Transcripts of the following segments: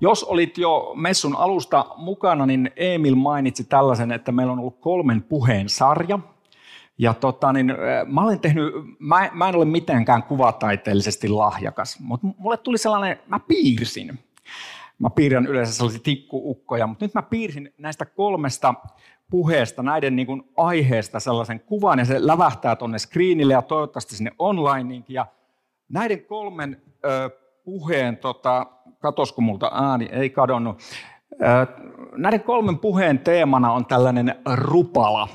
Jos olit jo messun alusta mukana, niin Emil mainitsi tällaisen, että meillä on ollut kolmen puheen sarja. Ja tota, niin, mä, olen tehnyt, mä, mä en ole mitenkään kuvataiteellisesti lahjakas, mutta mulle tuli sellainen, mä piirsin. Mä piirrän yleensä sellaisia tikkuukkoja, mutta nyt mä piirsin näistä kolmesta puheesta, näiden niin kuin aiheesta sellaisen kuvan, ja se lävähtää tuonne screenille ja toivottavasti sinne onlineinkin. Ja näiden kolmen ö, puheen, tota, katosko multa ääni, ei kadonnut. Näiden kolmen puheen teemana on tällainen rupala.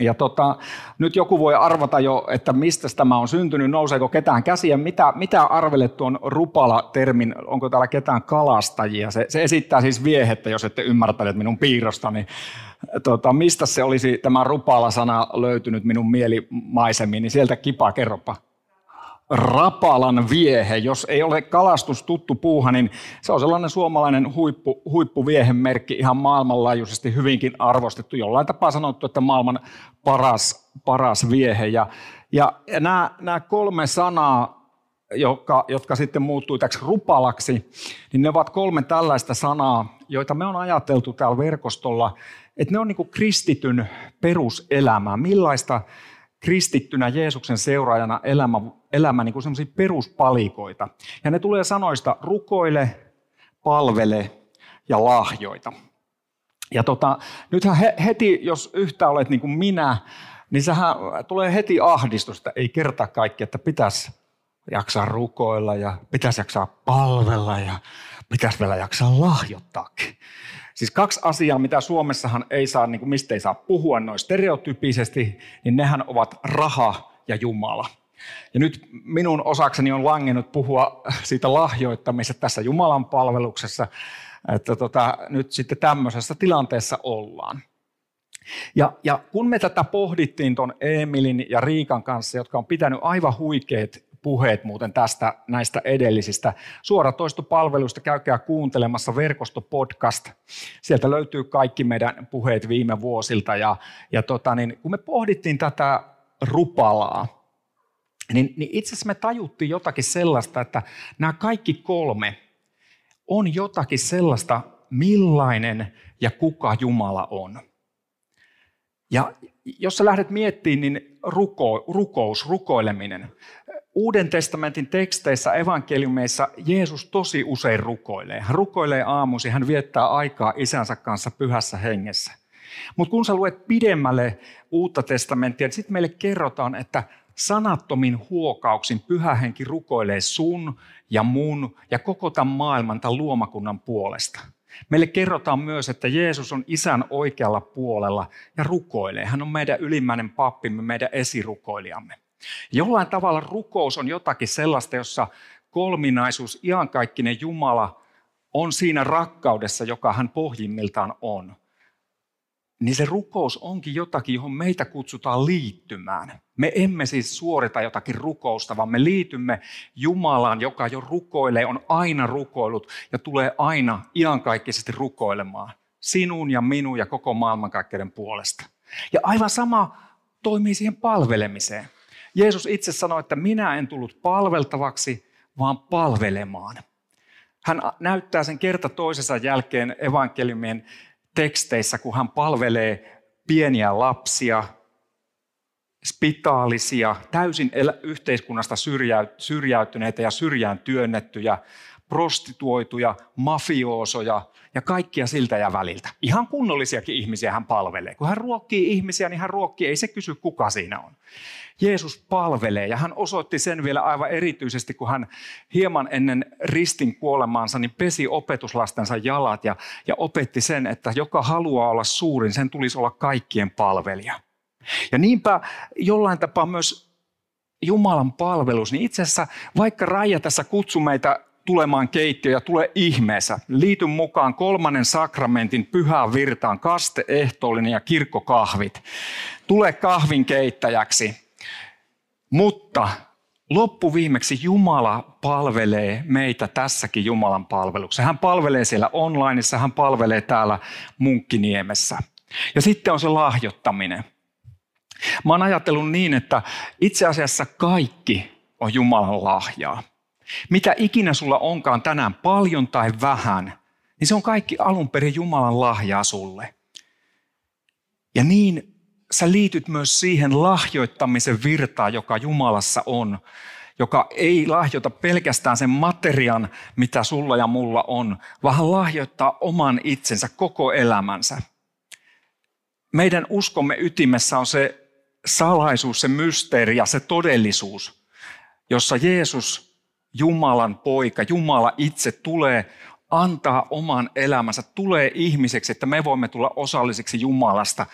Ja tota, nyt joku voi arvata jo, että mistä tämä on syntynyt, nouseeko ketään käsiä, mitä, mitä arvelet tuon rupala-termin, onko täällä ketään kalastajia? Se, se esittää siis viehettä, jos ette ymmärtäneet minun piirrostani. Tota, mistä se olisi tämä rupala-sana löytynyt minun mielimaisemiin, niin sieltä kipa, kerropa. Rapalan viehe. Jos ei ole kalastus tuttu puuha, niin se on sellainen suomalainen huippu, huippuviehemerkki, ihan maailmanlaajuisesti hyvinkin arvostettu. Jollain tapaa sanottu, että maailman paras, paras viehe. Ja, ja, nämä, nämä kolme sanaa, jotka, jotka sitten muuttui täksi rupalaksi, niin ne ovat kolme tällaista sanaa, joita me on ajateltu täällä verkostolla, että ne on niin kristityn peruselämä. Millaista kristittynä Jeesuksen seuraajana elämä, elämä niin kuin sellaisia peruspalikoita. Ja ne tulee sanoista rukoile, palvele ja lahjoita. Ja tota, nythän he, heti, jos yhtä olet niin kuin minä, niin sehän tulee heti ahdistusta. Ei kerta kaikki, että pitäisi jaksaa rukoilla ja pitäisi jaksaa palvella ja pitäisi vielä jaksaa lahjoittaakin. Siis kaksi asiaa, mitä Suomessahan ei saa, niin kuin mistä ei saa puhua noin stereotypisesti, niin nehän ovat raha ja Jumala. Ja nyt minun osakseni on langennut puhua siitä lahjoittamisesta tässä Jumalan palveluksessa, että tota, nyt sitten tämmöisessä tilanteessa ollaan. Ja, ja kun me tätä pohdittiin tuon Emilin ja Riikan kanssa, jotka on pitänyt aivan huikeat puheet muuten tästä näistä edellisistä suoratoistopalveluista. Käykää kuuntelemassa verkostopodcast. Sieltä löytyy kaikki meidän puheet viime vuosilta. Ja, ja tota, niin, kun me pohdittiin tätä rupalaa, niin, niin itse asiassa me tajuttiin jotakin sellaista, että nämä kaikki kolme on jotakin sellaista, millainen ja kuka Jumala on. Ja jos sä lähdet miettimään, niin ruko, rukous, rukoileminen. Uuden testamentin teksteissä, evankeliumeissa Jeesus tosi usein rukoilee. Hän rukoilee aamuisin, hän viettää aikaa isänsä kanssa pyhässä hengessä. Mutta kun sä luet pidemmälle uutta testamenttia, niin sitten meille kerrotaan, että sanattomin huokauksin pyhä henki rukoilee sun ja mun ja koko tämän maailman, tämän luomakunnan puolesta. Meille kerrotaan myös, että Jeesus on isän oikealla puolella ja rukoilee. Hän on meidän ylimmäinen pappimme, meidän esirukoilijamme. Jollain tavalla rukous on jotakin sellaista, jossa kolminaisuus, iankaikkinen Jumala on siinä rakkaudessa, joka hän pohjimmiltaan on. Niin se rukous onkin jotakin, johon meitä kutsutaan liittymään. Me emme siis suorita jotakin rukousta, vaan me liitymme Jumalaan, joka jo rukoilee, on aina rukoillut ja tulee aina iankaikkisesti rukoilemaan. Sinun ja minun ja koko maailmankaikkeuden puolesta. Ja aivan sama toimii siihen palvelemiseen. Jeesus itse sanoi, että minä en tullut palveltavaksi, vaan palvelemaan. Hän näyttää sen kerta toisensa jälkeen evankeliumien teksteissä, kun hän palvelee pieniä lapsia, spitaalisia, täysin yhteiskunnasta syrjäytyneitä ja syrjään työnnettyjä, prostituoituja, mafioosoja ja kaikkia siltä ja väliltä. Ihan kunnollisiakin ihmisiä hän palvelee. Kun hän ruokkii ihmisiä, niin hän ruokkii, ei se kysy kuka siinä on. Jeesus palvelee ja hän osoitti sen vielä aivan erityisesti, kun hän hieman ennen ristin kuolemaansa niin pesi opetuslastensa jalat ja, ja opetti sen, että joka haluaa olla suurin, sen tulisi olla kaikkien palvelija. Ja niinpä jollain tapaa myös Jumalan palvelus, niin itse asiassa vaikka Raija tässä kutsui meitä tulemaan keittiö ja tule ihmeessä. Liity mukaan kolmannen sakramentin pyhään virtaan, kaste, ehtoollinen ja kirkkokahvit. Tule kahvin keittäjäksi. Mutta loppuviimeksi Jumala palvelee meitä tässäkin Jumalan palveluksessa. Hän palvelee siellä onlineissa, hän palvelee täällä Munkkiniemessä. Ja sitten on se lahjoittaminen. Mä oon ajatellut niin, että itse asiassa kaikki on Jumalan lahjaa. Mitä ikinä sulla onkaan tänään, paljon tai vähän, niin se on kaikki alun perin Jumalan lahjaa sulle. Ja niin sä liityt myös siihen lahjoittamisen virtaan, joka Jumalassa on, joka ei lahjoita pelkästään sen materian, mitä sulla ja mulla on, vaan lahjoittaa oman itsensä koko elämänsä. Meidän uskomme ytimessä on se salaisuus, se mysteeri ja se todellisuus, jossa Jeesus, Jumalan poika, Jumala itse tulee antaa oman elämänsä, tulee ihmiseksi, että me voimme tulla osallisiksi Jumalasta,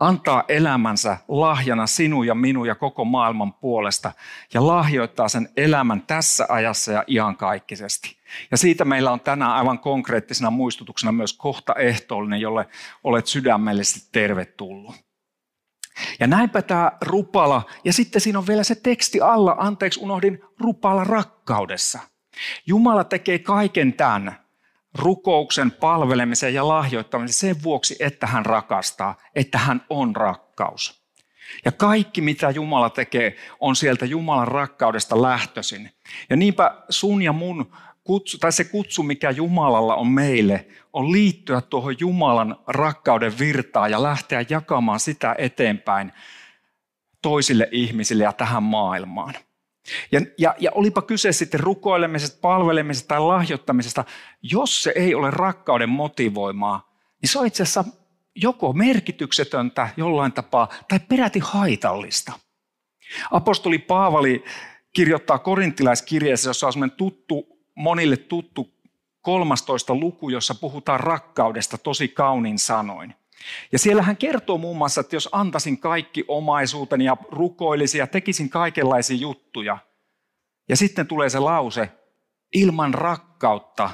antaa elämänsä lahjana sinun ja minun ja koko maailman puolesta ja lahjoittaa sen elämän tässä ajassa ja iankaikkisesti. Ja siitä meillä on tänään aivan konkreettisena muistutuksena myös kohta ehtoollinen, jolle olet sydämellisesti tervetullut. Ja näinpä tämä rupala, ja sitten siinä on vielä se teksti alla, anteeksi unohdin, rupala rakkaudessa. Jumala tekee kaiken tämän rukouksen, palvelemisen ja lahjoittamisen sen vuoksi, että hän rakastaa, että hän on rakkaus. Ja kaikki, mitä Jumala tekee, on sieltä Jumalan rakkaudesta lähtöisin. Ja niinpä sun ja mun kutsu, tai se kutsu, mikä Jumalalla on meille, on liittyä tuohon Jumalan rakkauden virtaan ja lähteä jakamaan sitä eteenpäin toisille ihmisille ja tähän maailmaan. Ja, ja, ja olipa kyse sitten rukoilemisesta, palvelemisesta tai lahjoittamisesta, jos se ei ole rakkauden motivoimaa, niin se on itse asiassa joko merkityksetöntä jollain tapaa tai peräti haitallista. Apostoli Paavali kirjoittaa korintilaiskirjeessä, jossa on tuttu monille tuttu 13 luku, jossa puhutaan rakkaudesta tosi kaunin sanoin. Ja siellä hän kertoo muun muassa, että jos antaisin kaikki omaisuuteni ja rukoilisin ja tekisin kaikenlaisia juttuja, ja sitten tulee se lause, ilman rakkautta,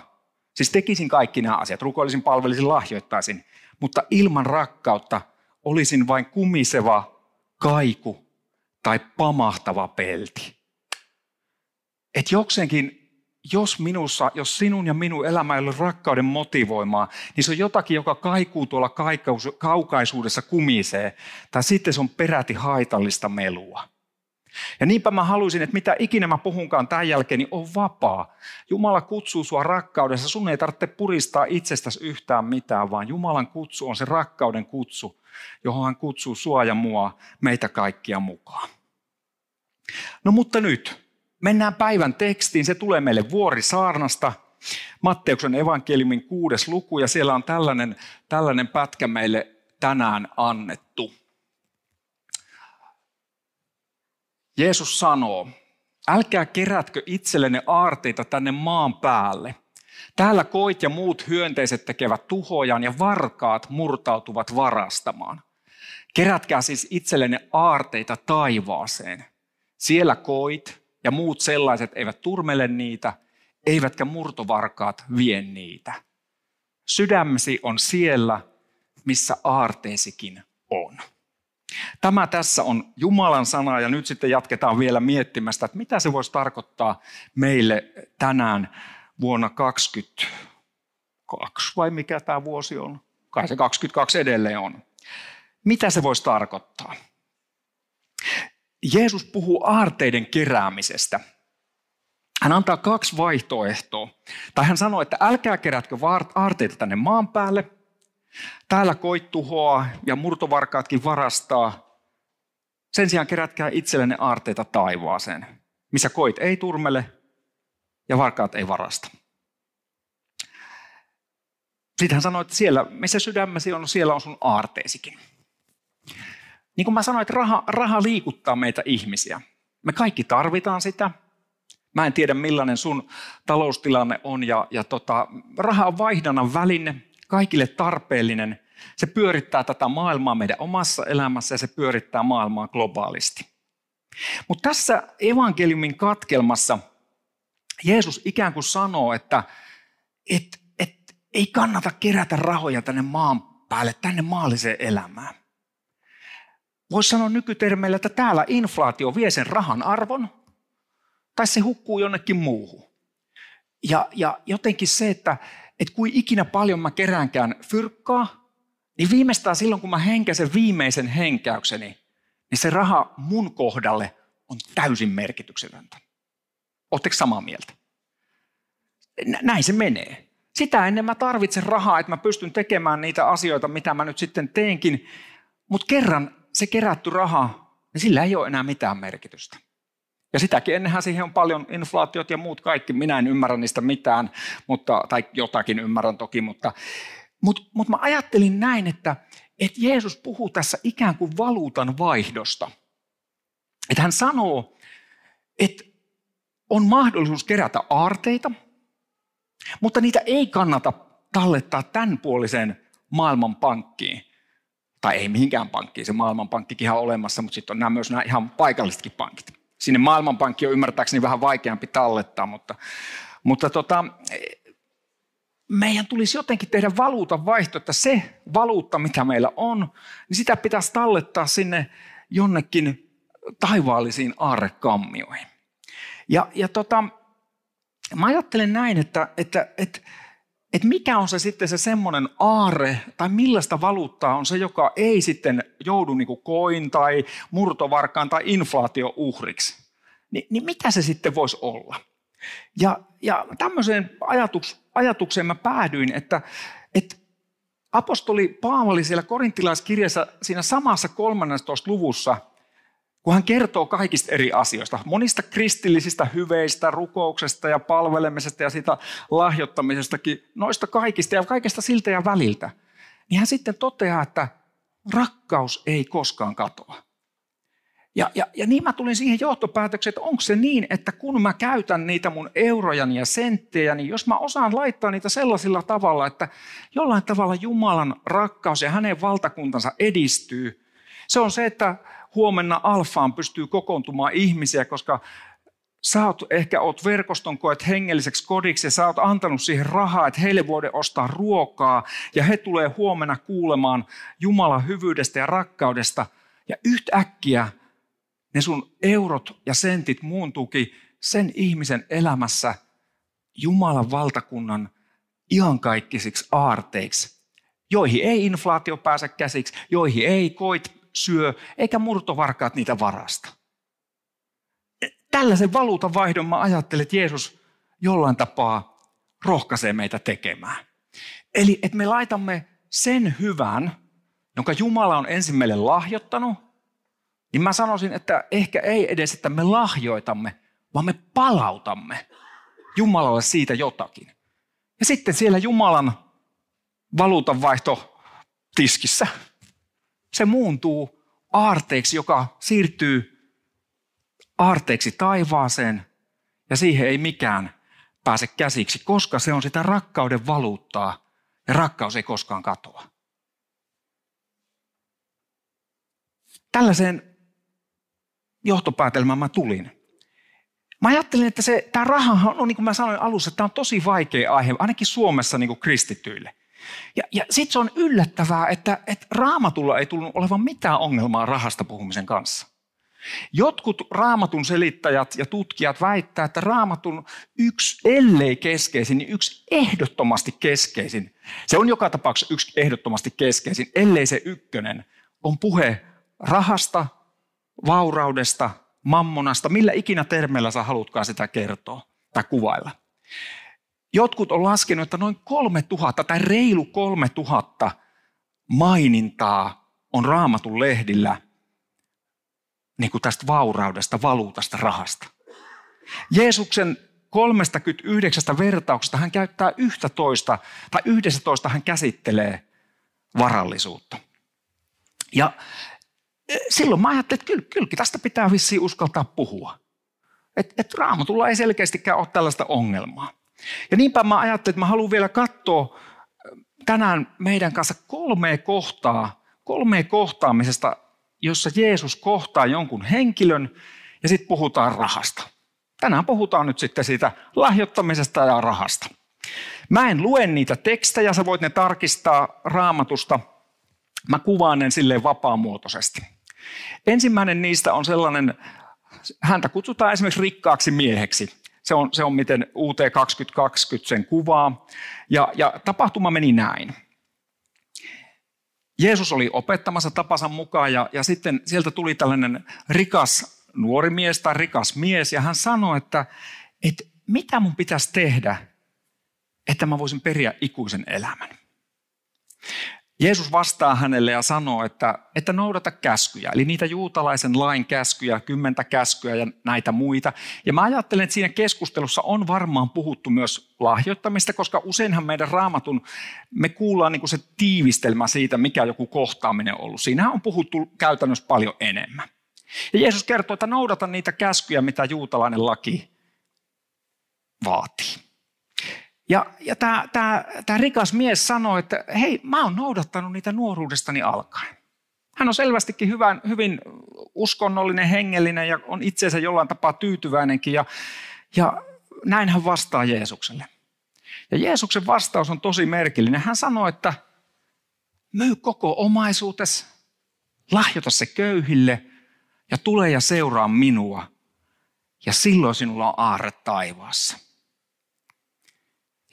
siis tekisin kaikki nämä asiat, rukoilisin, palvelisin, lahjoittaisin, mutta ilman rakkautta olisin vain kumiseva kaiku tai pamahtava pelti. Että jokseenkin jos minussa, jos sinun ja minun elämä ei ole rakkauden motivoimaa, niin se on jotakin, joka kaikuu tuolla kaukaisuudessa kumisee, tai sitten se on peräti haitallista melua. Ja niinpä mä haluaisin, että mitä ikinä mä puhunkaan tämän jälkeen, niin on vapaa. Jumala kutsuu sua rakkaudessa. Sun ei tarvitse puristaa itsestäsi yhtään mitään, vaan Jumalan kutsu on se rakkauden kutsu, johon hän kutsuu sua ja mua, meitä kaikkia mukaan. No mutta nyt, Mennään päivän tekstiin, se tulee meille Vuorisaarnasta, Matteuksen evankeliumin kuudes luku, ja siellä on tällainen, tällainen pätkä meille tänään annettu. Jeesus sanoo, älkää kerätkö itsellenne aarteita tänne maan päälle. Täällä koit ja muut hyönteiset tekevät tuhojan ja varkaat murtautuvat varastamaan. Kerätkää siis itsellenne aarteita taivaaseen. Siellä koit ja muut sellaiset eivät turmele niitä, eivätkä murtovarkaat vie niitä. Sydämesi on siellä, missä aarteesikin on. Tämä tässä on Jumalan sana ja nyt sitten jatketaan vielä miettimästä, että mitä se voisi tarkoittaa meille tänään vuonna 2022 vai mikä tämä vuosi on? Kai se 22 edelleen on. Mitä se voisi tarkoittaa? Jeesus puhuu aarteiden keräämisestä. Hän antaa kaksi vaihtoehtoa. Tai hän sanoo, että älkää kerätkö aarteita tänne maan päälle. Täällä koit tuhoa ja murtovarkaatkin varastaa. Sen sijaan kerätkää itsellenne aarteita taivaaseen, missä koit ei turmele ja varkaat ei varasta. Sitten hän sanoi, että siellä, missä sydämesi on, siellä on sun aarteesikin. Niin kuin mä sanoin, että raha, raha liikuttaa meitä ihmisiä. Me kaikki tarvitaan sitä. Mä en tiedä millainen sun taloustilanne on ja, ja tota, raha on vaihdannan väline, kaikille tarpeellinen. Se pyörittää tätä maailmaa meidän omassa elämässä ja se pyörittää maailmaa globaalisti. Mutta tässä evankeliumin katkelmassa Jeesus ikään kuin sanoo, että et, et, ei kannata kerätä rahoja tänne maan päälle, tänne maalliseen elämään. Voisi sanoa nykytermeillä, että täällä inflaatio vie sen rahan arvon, tai se hukkuu jonnekin muuhun. Ja, ja jotenkin se, että, että kuin ikinä paljon mä keräänkään fyrkkaa, niin viimeistään silloin, kun mä henkäsen viimeisen henkäykseni, niin se raha mun kohdalle on täysin merkityksetöntä. Oletteko samaa mieltä? Näin se menee. Sitä ennen mä tarvitsen rahaa, että mä pystyn tekemään niitä asioita, mitä mä nyt sitten teenkin. Mutta kerran se kerätty raha, niin sillä ei ole enää mitään merkitystä. Ja sitäkin ennenhän siihen on paljon inflaatiot ja muut kaikki. Minä en ymmärrä niistä mitään, mutta, tai jotakin ymmärrän toki, mutta, mutta, mutta mä ajattelin näin, että, että Jeesus puhuu tässä ikään kuin valuutan vaihdosta. Että hän sanoo, että on mahdollisuus kerätä aarteita, mutta niitä ei kannata tallettaa tämän puoliseen maailmanpankkiin. Tai ei mihinkään pankkiin, se maailmanpankkikin on olemassa, mutta sitten on nämä myös nämä ihan paikallisetkin pankit. Sinne maailmanpankki on ymmärtääkseni vähän vaikeampi tallettaa, mutta, mutta tota, meidän tulisi jotenkin tehdä valuutan vaihto, että se valuutta, mitä meillä on, niin sitä pitäisi tallettaa sinne jonnekin taivaallisiin aarrekammioihin. Ja, ja tota, mä ajattelen näin, että, että, että, että mikä on se sitten se semmoinen aare, tai millaista valuuttaa on se, joka ei sitten joudu niin kuin koin tai murtovarkaan tai inflaatiouhriksi. Ni, niin mitä se sitten voisi olla? Ja, ja tämmöiseen ajatuks, ajatukseen mä päädyin, että, että apostoli Paavali siellä korintilaiskirjassa siinä samassa 13. luvussa – kun hän kertoo kaikista eri asioista, monista kristillisistä hyveistä, rukouksesta ja palvelemisesta ja sitä lahjoittamisestakin, noista kaikista ja kaikesta siltä ja väliltä, niin hän sitten toteaa, että rakkaus ei koskaan katoa. Ja, ja, ja niin mä tulin siihen johtopäätökseen, että onko se niin, että kun mä käytän niitä mun eurojani ja senttejä, niin jos mä osaan laittaa niitä sellaisilla tavalla, että jollain tavalla Jumalan rakkaus ja hänen valtakuntansa edistyy, se on se, että huomenna alfaan pystyy kokoontumaan ihmisiä, koska sä oot, ehkä oot verkoston koet hengelliseksi kodiksi ja sä oot antanut siihen rahaa, että heille voidaan ostaa ruokaa ja he tulee huomenna kuulemaan Jumalan hyvyydestä ja rakkaudesta. Ja yhtäkkiä ne sun eurot ja sentit muuntuukin sen ihmisen elämässä Jumalan valtakunnan iankaikkisiksi aarteiksi, joihin ei inflaatio pääse käsiksi, joihin ei koit syö, eikä murtovarkaat niitä varasta. Tällaisen valuutan mä ajattelen, että Jeesus jollain tapaa rohkaisee meitä tekemään. Eli että me laitamme sen hyvän, jonka Jumala on ensin meille lahjoittanut, niin mä sanoisin, että ehkä ei edes, että me lahjoitamme, vaan me palautamme Jumalalle siitä jotakin. Ja sitten siellä Jumalan valuutanvaihto tiskissä se muuntuu aarteeksi, joka siirtyy aarteeksi taivaaseen ja siihen ei mikään pääse käsiksi, koska se on sitä rakkauden valuuttaa ja rakkaus ei koskaan katoa. Tällaiseen johtopäätelmään mä tulin. Mä ajattelin, että se, tämä raha on, niin kuin mä sanoin alussa, tämä on tosi vaikea aihe, ainakin Suomessa niin kuin kristityille. Ja, ja sitten se on yllättävää, että, että raamatulla ei tullut olevan mitään ongelmaa rahasta puhumisen kanssa. Jotkut raamatun selittäjät ja tutkijat väittää, että raamatun yksi, ellei keskeisin, niin yksi ehdottomasti keskeisin, se on joka tapauksessa yksi ehdottomasti keskeisin, ellei se ykkönen, on puhe rahasta, vauraudesta, mammonasta, millä ikinä termeillä sä haluatkaan sitä kertoa tai kuvailla. Jotkut on laskenut, että noin 3000 tai reilu 3000 mainintaa on raamatun lehdillä niin kuin tästä vauraudesta, valuutasta, rahasta. Jeesuksen 39 vertauksesta hän käyttää 11 tai 11 hän käsittelee varallisuutta. Ja e, silloin mä ajattelin, että kyllä, kyllä tästä pitää vissiin uskaltaa puhua. Että et raamatulla ei selkeästikään ole tällaista ongelmaa. Ja niinpä mä ajattelin, että mä haluan vielä katsoa tänään meidän kanssa kolme kohtaa, kolme kohtaamisesta, jossa Jeesus kohtaa jonkun henkilön ja sitten puhutaan rahasta. Tänään puhutaan nyt sitten siitä lahjoittamisesta ja rahasta. Mä en lue niitä tekstejä, sä voit ne tarkistaa raamatusta. Mä kuvaan ne silleen vapaamuotoisesti. Ensimmäinen niistä on sellainen, häntä kutsutaan esimerkiksi rikkaaksi mieheksi. Se on, se on miten UT 2020 sen kuvaa. Ja, ja tapahtuma meni näin. Jeesus oli opettamassa tapansa mukaan ja, ja sitten sieltä tuli tällainen rikas nuori mies tai rikas mies ja hän sanoi, että, että mitä mun pitäisi tehdä, että mä voisin periä ikuisen elämän. Jeesus vastaa hänelle ja sanoo, että, että noudata käskyjä, eli niitä juutalaisen lain käskyjä, kymmentä käskyä ja näitä muita. Ja mä ajattelen, että siinä keskustelussa on varmaan puhuttu myös lahjoittamista, koska useinhan meidän raamatun, me kuullaan niin kuin se tiivistelmä siitä, mikä joku kohtaaminen on ollut. Siinähän on puhuttu käytännössä paljon enemmän. Ja Jeesus kertoo, että noudata niitä käskyjä, mitä juutalainen laki vaatii. Ja, ja tämä, tämä, tämä rikas mies sanoi, että hei, mä oon noudattanut niitä nuoruudestani alkaen. Hän on selvästikin hyvän, hyvin uskonnollinen, hengellinen ja on itseensä jollain tapaa tyytyväinenkin. Ja, ja näin hän vastaa Jeesukselle. Ja Jeesuksen vastaus on tosi merkillinen. Hän sanoi, että myy koko omaisuutes, lahjota se köyhille ja tule ja seuraa minua. Ja silloin sinulla on aarre taivaassa.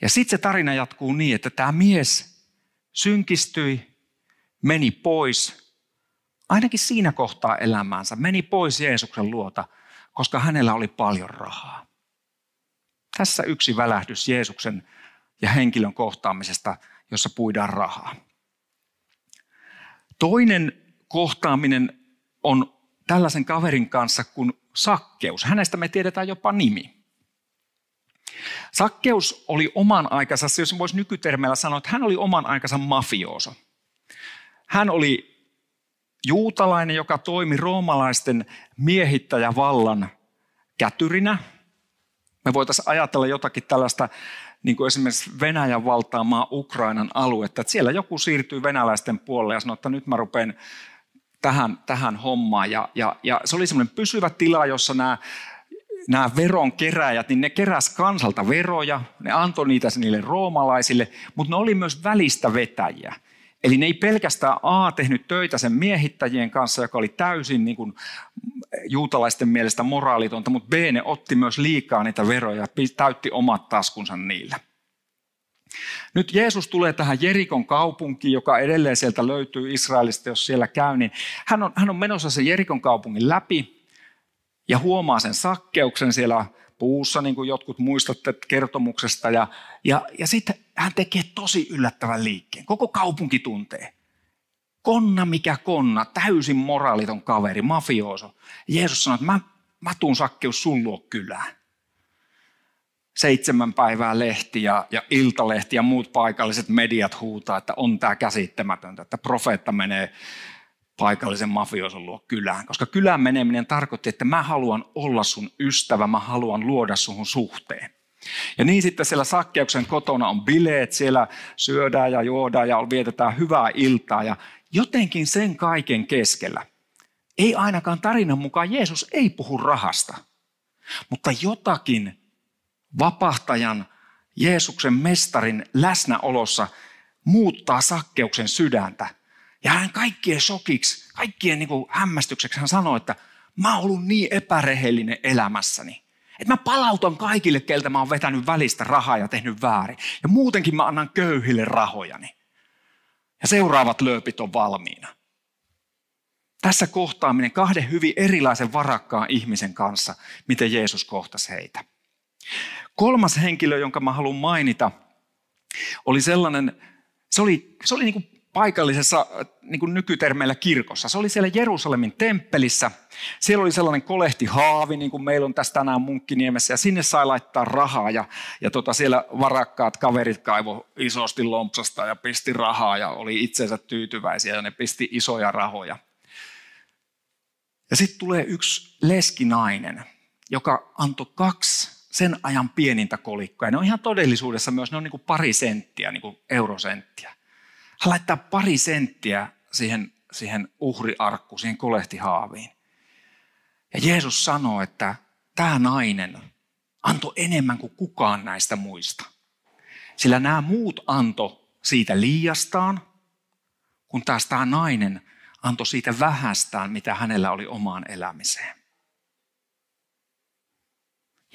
Ja sitten se tarina jatkuu niin, että tämä mies synkistyi, meni pois, ainakin siinä kohtaa elämäänsä, meni pois Jeesuksen luota, koska hänellä oli paljon rahaa. Tässä yksi välähdys Jeesuksen ja henkilön kohtaamisesta, jossa puidaan rahaa. Toinen kohtaaminen on tällaisen kaverin kanssa kuin sakkeus. Hänestä me tiedetään jopa nimi. Sakkeus oli oman aikansa, jos voisi nykytermeillä sanoa, että hän oli oman aikansa mafiooso. Hän oli juutalainen, joka toimi roomalaisten miehittäjävallan kätyrinä. Me voitaisiin ajatella jotakin tällaista, niin kuin esimerkiksi Venäjän valtaamaa Ukrainan aluetta, että siellä joku siirtyy venäläisten puolelle ja sanoo, että nyt mä rupean tähän, tähän hommaan. Ja, ja, ja se oli semmoinen pysyvä tila, jossa nämä nämä veronkeräjät, niin ne keräs kansalta veroja, ne antoi niitä niille roomalaisille, mutta ne oli myös välistä vetäjiä. Eli ne ei pelkästään A tehnyt töitä sen miehittäjien kanssa, joka oli täysin niin kuin juutalaisten mielestä moraalitonta, mutta B ne otti myös liikaa niitä veroja ja täytti omat taskunsa niillä. Nyt Jeesus tulee tähän Jerikon kaupunkiin, joka edelleen sieltä löytyy Israelista, jos siellä käy, niin hän on, hän on menossa sen Jerikon kaupungin läpi ja huomaa sen sakkeuksen siellä puussa, niin kuin jotkut muistatte kertomuksesta. Ja, ja, ja sitten hän tekee tosi yllättävän liikkeen. Koko kaupunki tuntee. Konna mikä konna, täysin moraaliton kaveri, mafiooso. Jeesus sanoi, että mä, mä tuun sakkeus sun luo kylään. Seitsemän päivää lehti ja, ja iltalehti ja muut paikalliset mediat huutaa, että on tämä käsittämätöntä, että profeetta menee paikallisen mafioson luo kylään. Koska kylään meneminen tarkoitti, että mä haluan olla sun ystävä, mä haluan luoda suhun suhteen. Ja niin sitten siellä sakkeuksen kotona on bileet, siellä syödään ja juodaan ja vietetään hyvää iltaa. Ja jotenkin sen kaiken keskellä, ei ainakaan tarinan mukaan Jeesus ei puhu rahasta, mutta jotakin vapahtajan, Jeesuksen mestarin läsnäolossa muuttaa sakkeuksen sydäntä – ja hän kaikkien shokiksi, kaikkien niin kuin hämmästykseksi hän sanoi, että mä oon ollut niin epärehellinen elämässäni. Että mä palautan kaikille, keltä mä oon vetänyt välistä rahaa ja tehnyt väärin. Ja muutenkin mä annan köyhille rahojani. Ja seuraavat lööpit on valmiina. Tässä kohtaaminen kahden hyvin erilaisen varakkaan ihmisen kanssa, miten Jeesus kohtasi heitä. Kolmas henkilö, jonka mä haluan mainita, oli sellainen, se oli, se oli niin kuin paikallisessa niin kuin nykytermeillä kirkossa. Se oli siellä Jerusalemin temppelissä. Siellä oli sellainen kolehtihaavi, niin kuin meillä on tässä tänään Munkkiniemessä, ja sinne sai laittaa rahaa. Ja, ja tota, siellä varakkaat kaverit kaivo isosti lompsasta ja pisti rahaa ja oli itsensä tyytyväisiä ja ne pisti isoja rahoja. Ja sitten tulee yksi leskinainen, joka antoi kaksi sen ajan pienintä kolikkoa. Ne on ihan todellisuudessa myös, ne on niin kuin pari senttiä, niin kuin eurosenttiä. Hän laittaa pari senttiä siihen, siihen uhriarkkuun, siihen kolehtihaaviin. Ja Jeesus sanoo, että tämä nainen antoi enemmän kuin kukaan näistä muista. Sillä nämä muut anto siitä liiastaan, kun taas tämä nainen antoi siitä vähästään, mitä hänellä oli omaan elämiseen.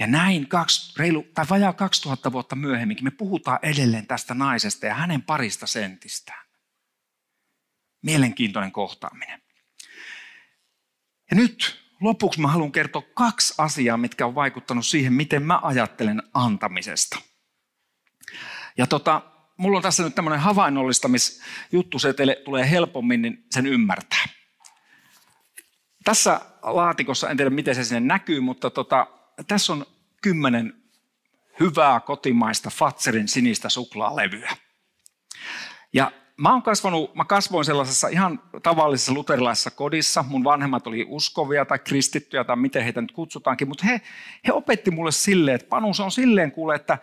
Ja näin kaksi, reilu, tai vajaa 2000 vuotta myöhemminkin me puhutaan edelleen tästä naisesta ja hänen parista sentistään. Mielenkiintoinen kohtaaminen. Ja nyt lopuksi mä haluan kertoa kaksi asiaa, mitkä on vaikuttanut siihen, miten mä ajattelen antamisesta. Ja tota, mulla on tässä nyt tämmöinen havainnollistamisjuttu, se teille tulee helpommin, niin sen ymmärtää. Tässä laatikossa, en tiedä miten se sinne näkyy, mutta tota, tässä on kymmenen hyvää kotimaista Fatserin sinistä suklaalevyä. Ja mä, oon kasvanut, mä kasvoin sellaisessa ihan tavallisessa luterilaisessa kodissa. Mun vanhemmat oli uskovia tai kristittyjä tai miten heitä nyt kutsutaankin, mutta he, he opetti mulle silleen, että Panu se on silleen kuule, että,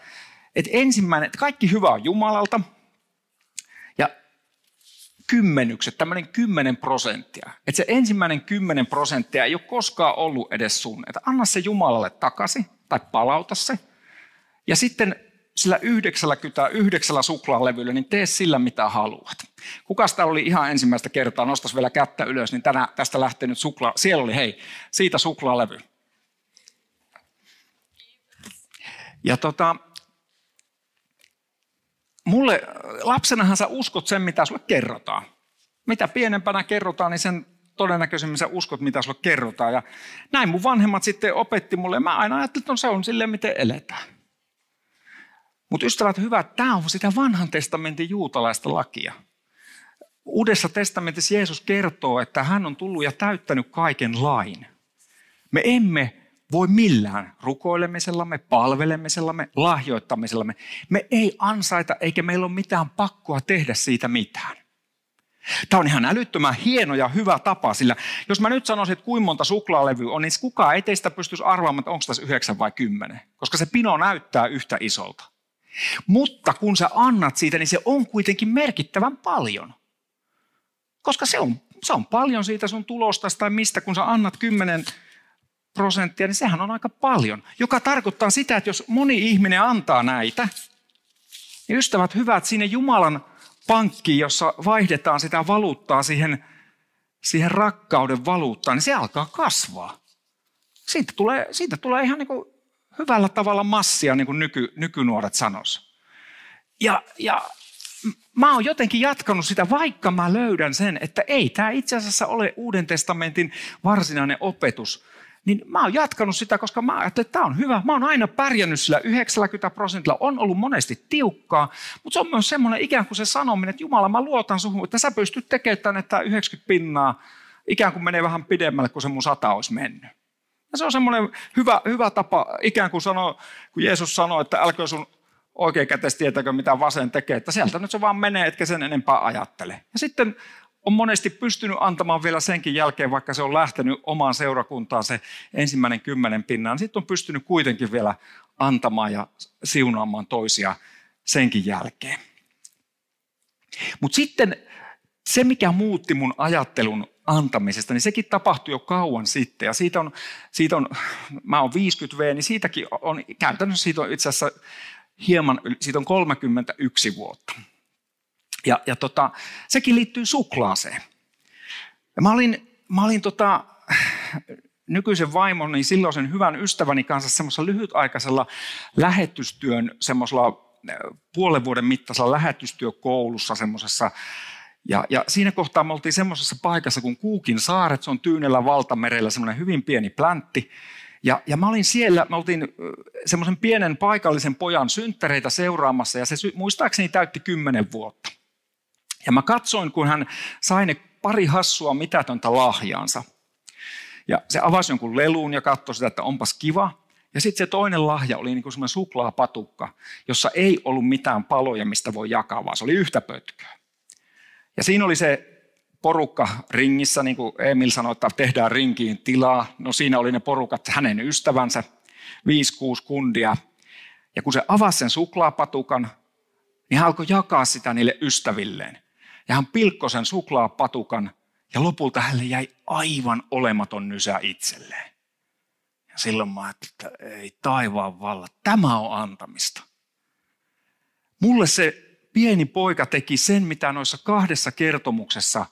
että ensimmäinen, että kaikki hyvä on Jumalalta kymmenykset, tämmöinen kymmenen prosenttia. Että se ensimmäinen kymmenen prosenttia ei ole koskaan ollut edes sun. Että anna se Jumalalle takaisin tai palauta se. Ja sitten sillä 99 suklaalevyllä, niin tee sillä mitä haluat. Kuka täällä oli ihan ensimmäistä kertaa, nostas vielä kättä ylös, niin tänä, tästä lähtee nyt suklaa. Siellä oli, hei, siitä suklaalevy. Ja tota, mulle, lapsenahan sä uskot sen, mitä sulle kerrotaan. Mitä pienempänä kerrotaan, niin sen todennäköisemmin sä uskot, mitä sulle kerrotaan. Ja näin mun vanhemmat sitten opetti mulle, ja mä aina ajattelin, että no se on silleen, miten eletään. Mutta ystävät hyvät, tämä on sitä vanhan testamentin juutalaista lakia. Uudessa testamentissa Jeesus kertoo, että hän on tullut ja täyttänyt kaiken lain. Me emme voi millään rukoilemisellamme, palvelemisellamme, lahjoittamisellamme. Me ei ansaita eikä meillä ole mitään pakkoa tehdä siitä mitään. Tämä on ihan älyttömän hieno ja hyvä tapa, sillä jos mä nyt sanoisin, että kuinka monta suklaalevyä on, niin kukaan ei teistä pystyisi arvaamaan, että onko tässä yhdeksän vai kymmenen, koska se pino näyttää yhtä isolta. Mutta kun sä annat siitä, niin se on kuitenkin merkittävän paljon. Koska se on, se on paljon siitä sun tulosta tai mistä, kun sä annat 10 prosenttia, niin sehän on aika paljon. Joka tarkoittaa sitä, että jos moni ihminen antaa näitä, niin ystävät hyvät, sinne Jumalan pankkiin, jossa vaihdetaan sitä valuuttaa siihen, siihen rakkauden valuuttaan, niin se alkaa kasvaa. Siitä tulee, siitä tulee ihan niin kuin hyvällä tavalla massia, niin kuin nyky, nykynuoret sanois. Ja, ja mä oon jotenkin jatkanut sitä, vaikka mä löydän sen, että ei tämä itse asiassa ole Uuden testamentin varsinainen opetus, niin mä oon jatkanut sitä, koska mä ajattelin, että tämä on hyvä. Mä oon aina pärjännyt sillä 90 prosentilla. On ollut monesti tiukkaa, mutta se on myös semmoinen ikään kuin se sanominen, että Jumala, mä luotan suhun, että sä pystyt tekemään tänne tämä 90 pinnaa, ikään kuin menee vähän pidemmälle kuin se mun sata olisi mennyt. Ja se on semmoinen hyvä, hyvä tapa, ikään kuin sanoo, kun Jeesus sanoi, että älkää sun oikein käteistä tietäkö, mitä vasen tekee, että sieltä nyt se vaan menee, etkä sen enempää ajattele. Ja sitten on monesti pystynyt antamaan vielä senkin jälkeen, vaikka se on lähtenyt omaan seurakuntaan se ensimmäinen kymmenen pinnaa, niin sitten on pystynyt kuitenkin vielä antamaan ja siunaamaan toisia senkin jälkeen. Mutta sitten se, mikä muutti mun ajattelun antamisesta, niin sekin tapahtui jo kauan sitten. Ja siitä on, siitä on mä oon 50V, niin siitäkin on, käytännössä siitä on itse asiassa hieman, siitä on 31 vuotta. Ja, ja tota, sekin liittyy suklaaseen. Ja mä olin, mä olin tota, nykyisen vaimoni, silloisen hyvän ystäväni kanssa semmoisella lyhytaikaisella lähetystyön, semmoisella puolen vuoden mittaisella lähetystyökoulussa semmoisessa ja, ja siinä kohtaa me oltiin semmoisessa paikassa kuin Kuukin saaret, se on Tyynellä valtamerellä semmoinen hyvin pieni pläntti. Ja, ja mä olin siellä, me oltiin semmoisen pienen paikallisen pojan synttäreitä seuraamassa ja se muistaakseni täytti kymmenen vuotta. Ja mä katsoin, kun hän sai ne pari hassua mitätöntä lahjaansa. Ja se avasi jonkun leluun ja katsoi sitä, että onpas kiva. Ja sitten se toinen lahja oli niin semmoinen suklaapatukka, jossa ei ollut mitään paloja, mistä voi jakaa, vaan se oli yhtä pötköä. Ja siinä oli se porukka ringissä, niin kuin Emil sanoi, että tehdään rinkiin tilaa. No siinä oli ne porukat, hänen ystävänsä, 5-6 kundia. Ja kun se avasi sen suklaapatukan, niin hän alkoi jakaa sitä niille ystävilleen. Ja hän pilkkoi sen suklaapatukan ja lopulta hänelle jäi aivan olematon nysä itselleen. Ja silloin mä ajattelin, että ei taivaan valla, tämä on antamista. Mulle se pieni poika teki sen, mitä noissa kahdessa kertomuksessa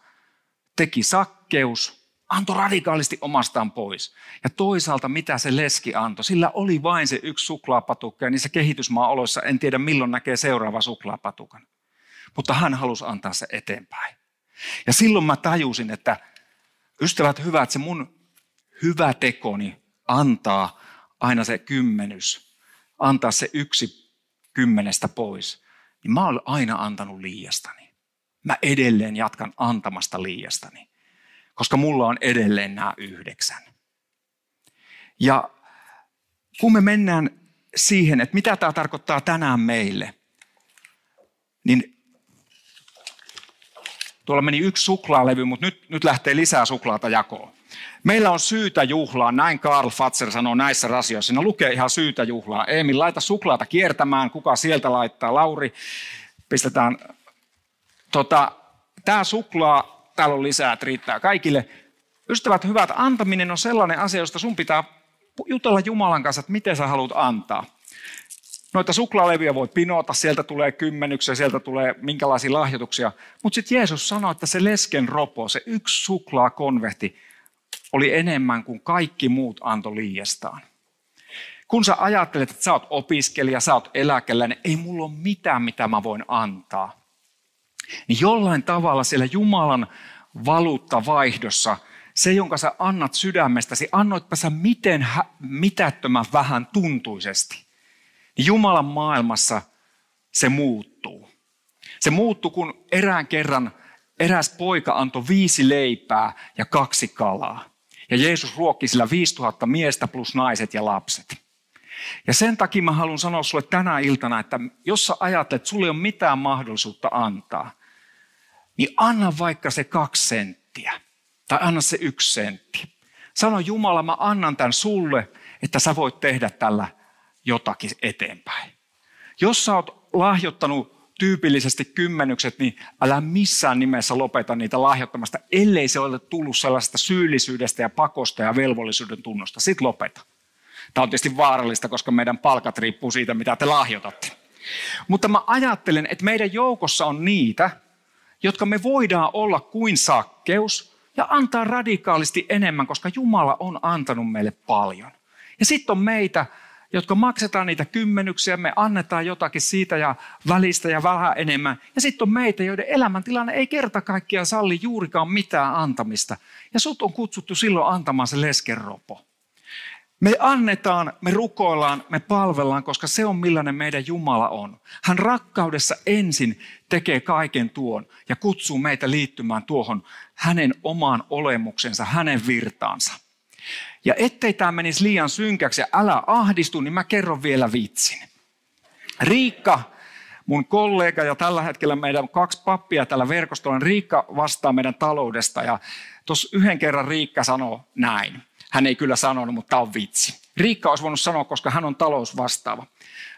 teki sakkeus, antoi radikaalisti omastaan pois. Ja toisaalta mitä se leski antoi, sillä oli vain se yksi suklaapatukka ja niissä kehitysmaa oloissa en tiedä milloin näkee seuraava suklaapatukan. Mutta hän halusi antaa se eteenpäin. Ja silloin mä tajusin, että ystävät hyvät, se mun hyvä tekoni antaa aina se kymmenys, antaa se yksi kymmenestä pois, niin mä olen aina antanut liiastani. Mä edelleen jatkan antamasta liiastani, koska mulla on edelleen nämä yhdeksän. Ja kun me mennään siihen, että mitä tämä tarkoittaa tänään meille, niin tuolla meni yksi suklaalevy, mutta nyt, nyt lähtee lisää suklaata jakoon. Meillä on syytä juhlaa, näin Karl Fatser sanoo näissä rasioissa. Siinä lukee ihan syytä juhlaa. Emil, laita suklaata kiertämään, kuka sieltä laittaa. Lauri, pistetään. Tota, Tämä suklaa, täällä on lisää, että riittää kaikille. Ystävät hyvät, antaminen on sellainen asia, josta sun pitää jutella Jumalan kanssa, että miten sä haluat antaa. Noita suklaalevyjä voi pinota, sieltä tulee kymmenyksiä, sieltä tulee minkälaisia lahjoituksia. Mutta sitten Jeesus sanoi, että se lesken ropo, se yksi suklaakonvehti, oli enemmän kuin kaikki muut antoi liiestaan. Kun sä ajattelet, että sä oot opiskelija, sä oot eläkeläinen, ei mulla ole mitään, mitä mä voin antaa. Niin jollain tavalla siellä Jumalan valuuttavaihdossa, se jonka sä annat sydämestäsi, annoitpa sä miten mitättömän vähän tuntuisesti. Niin Jumalan maailmassa se muuttuu. Se muuttuu, kun erään kerran eräs poika antoi viisi leipää ja kaksi kalaa. Ja Jeesus ruokki sillä 5000 miestä plus naiset ja lapset. Ja sen takia mä haluan sanoa sulle tänä iltana, että jos sä ajattelet, että sulla ei ole mitään mahdollisuutta antaa, niin anna vaikka se kaksi senttiä. Tai anna se yksi sentti. Sano Jumala, mä annan tämän sulle, että sä voit tehdä tällä jotakin eteenpäin. Jos sä oot lahjoittanut tyypillisesti kymmenykset, niin älä missään nimessä lopeta niitä lahjoittamasta, ellei se ole tullut sellaista syyllisyydestä ja pakosta ja velvollisuuden tunnosta. Sitten lopeta. Tämä on tietysti vaarallista, koska meidän palkat riippuu siitä, mitä te lahjoitatte. Mutta mä ajattelen, että meidän joukossa on niitä, jotka me voidaan olla kuin sakkeus ja antaa radikaalisti enemmän, koska Jumala on antanut meille paljon. Ja sitten on meitä, jotka maksetaan niitä kymmenyksiä, me annetaan jotakin siitä ja välistä ja vähän enemmän. Ja sitten on meitä, joiden elämäntilanne ei kerta kaikkiaan salli juurikaan mitään antamista. Ja sut on kutsuttu silloin antamaan se leskeropo. Me annetaan, me rukoillaan, me palvellaan, koska se on millainen meidän Jumala on. Hän rakkaudessa ensin tekee kaiken tuon ja kutsuu meitä liittymään tuohon hänen omaan olemuksensa, hänen virtaansa. Ja ettei tämä menisi liian synkäksi ja älä ahdistu, niin mä kerron vielä vitsin. Riikka, mun kollega ja tällä hetkellä meidän kaksi pappia tällä verkostolla, niin Riikka vastaa meidän taloudesta ja tuossa yhden kerran Riikka sanoo näin. Hän ei kyllä sanonut, mutta tämä on vitsi. Riikka olisi voinut sanoa, koska hän on talousvastaava.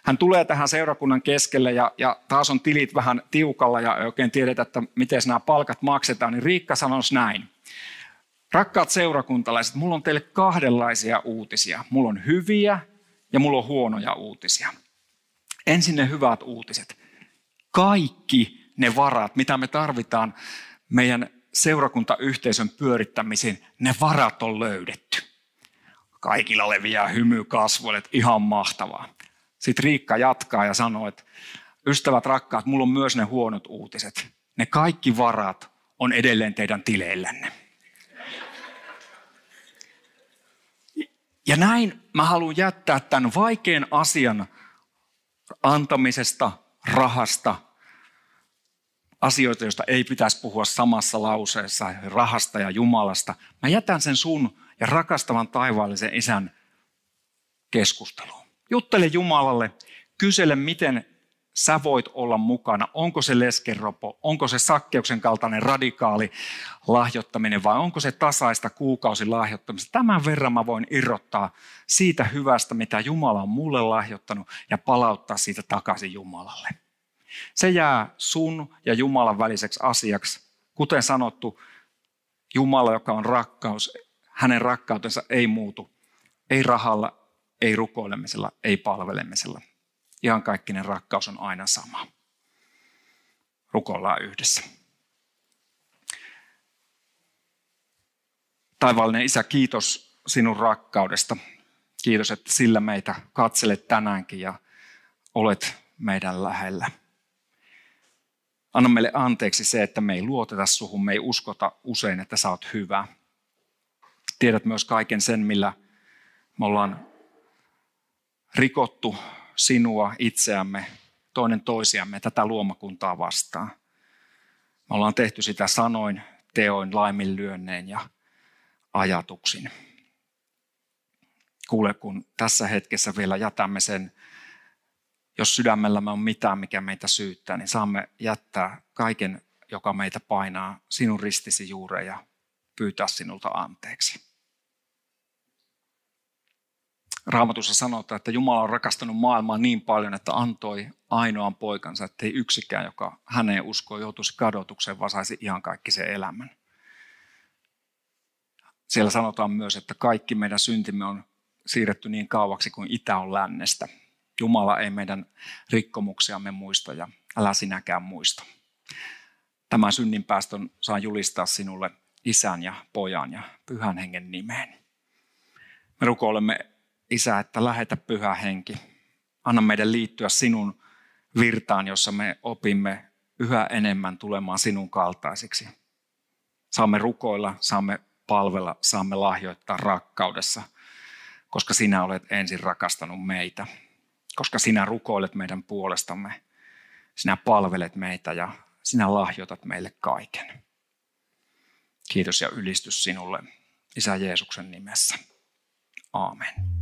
Hän tulee tähän seurakunnan keskelle ja, ja taas on tilit vähän tiukalla ja ei oikein tiedetä, että miten nämä palkat maksetaan, niin Riikka sanoisi näin. Rakkaat seurakuntalaiset, mulla on teille kahdenlaisia uutisia. Mulla on hyviä ja mulla on huonoja uutisia. Ensin ne hyvät uutiset. Kaikki ne varat, mitä me tarvitaan meidän seurakuntayhteisön pyörittämisiin, ne varat on löydetty. Kaikilla leviää hymy kasvoille, ihan mahtavaa. Sitten Riikka jatkaa ja sanoo, että ystävät rakkaat, mulla on myös ne huonot uutiset. Ne kaikki varat on edelleen teidän tileillänne. Ja näin mä haluan jättää tämän vaikean asian antamisesta, rahasta, asioita, joista ei pitäisi puhua samassa lauseessa, rahasta ja Jumalasta. Mä jätän sen sun ja rakastavan taivaallisen isän keskusteluun. Juttele Jumalalle, kysele miten sä voit olla mukana. Onko se leskeropo, onko se sakkeuksen kaltainen radikaali lahjoittaminen vai onko se tasaista kuukausilahjoittamista. Tämän verran mä voin irrottaa siitä hyvästä, mitä Jumala on mulle lahjoittanut ja palauttaa siitä takaisin Jumalalle. Se jää sun ja Jumalan väliseksi asiaksi. Kuten sanottu, Jumala, joka on rakkaus, hänen rakkautensa ei muutu Ei rahalla, ei rukoilemisella, ei palvelemisella. Ihan kaikkinen rakkaus on aina sama. Rukoillaan yhdessä. Taivaallinen Isä, kiitos sinun rakkaudesta. Kiitos, että sillä meitä katselet tänäänkin ja olet meidän lähellä. Anna meille anteeksi se, että me ei luoteta suhun, me ei uskota usein, että sä oot hyvä. Tiedät myös kaiken sen, millä me ollaan rikottu sinua, itseämme, toinen toisiamme, tätä luomakuntaa vastaan. Me ollaan tehty sitä sanoin, teoin, laiminlyönnein ja ajatuksin. Kuule, kun tässä hetkessä vielä jätämme sen jos sydämellämme on mitään, mikä meitä syyttää, niin saamme jättää kaiken, joka meitä painaa sinun ristisi juureen ja pyytää sinulta anteeksi. Raamatussa sanotaan, että Jumala on rakastanut maailmaa niin paljon, että antoi ainoan poikansa, että ei yksikään, joka häneen uskoo, joutuisi kadotukseen, vaan saisi ihan kaikki sen elämän. Siellä sanotaan myös, että kaikki meidän syntimme on siirretty niin kauaksi kuin itä on lännestä. Jumala ei meidän rikkomuksiamme muista ja älä sinäkään muista. Tämän synnin päästön saan julistaa sinulle isän ja pojan ja pyhän hengen nimeen. Me rukoilemme, Isä, että lähetä pyhä henki. Anna meidän liittyä sinun virtaan, jossa me opimme yhä enemmän tulemaan sinun kaltaisiksi. Saamme rukoilla, saamme palvella, saamme lahjoittaa rakkaudessa, koska sinä olet ensin rakastanut meitä koska sinä rukoilet meidän puolestamme. Sinä palvelet meitä ja sinä lahjoitat meille kaiken. Kiitos ja ylistys sinulle, Isä Jeesuksen nimessä. Aamen.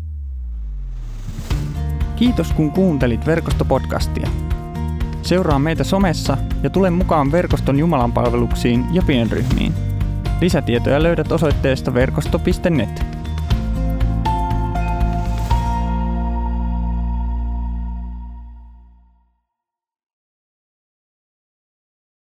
Kiitos kun kuuntelit verkostopodcastia. Seuraa meitä somessa ja tule mukaan verkoston Jumalan palveluksiin ja pienryhmiin. Lisätietoja löydät osoitteesta verkosto.net.